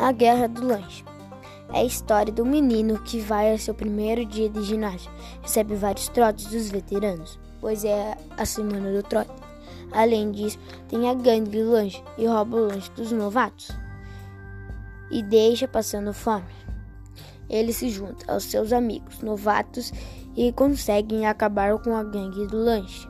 A Guerra do Lanche. É a história do menino que vai ao seu primeiro dia de ginásio. Recebe vários trotes dos veteranos, pois é a semana do trote. Além disso, tem a gangue do lanche e rouba o lanche dos novatos e deixa passando fome. Ele se junta aos seus amigos novatos e conseguem acabar com a gangue do lanche.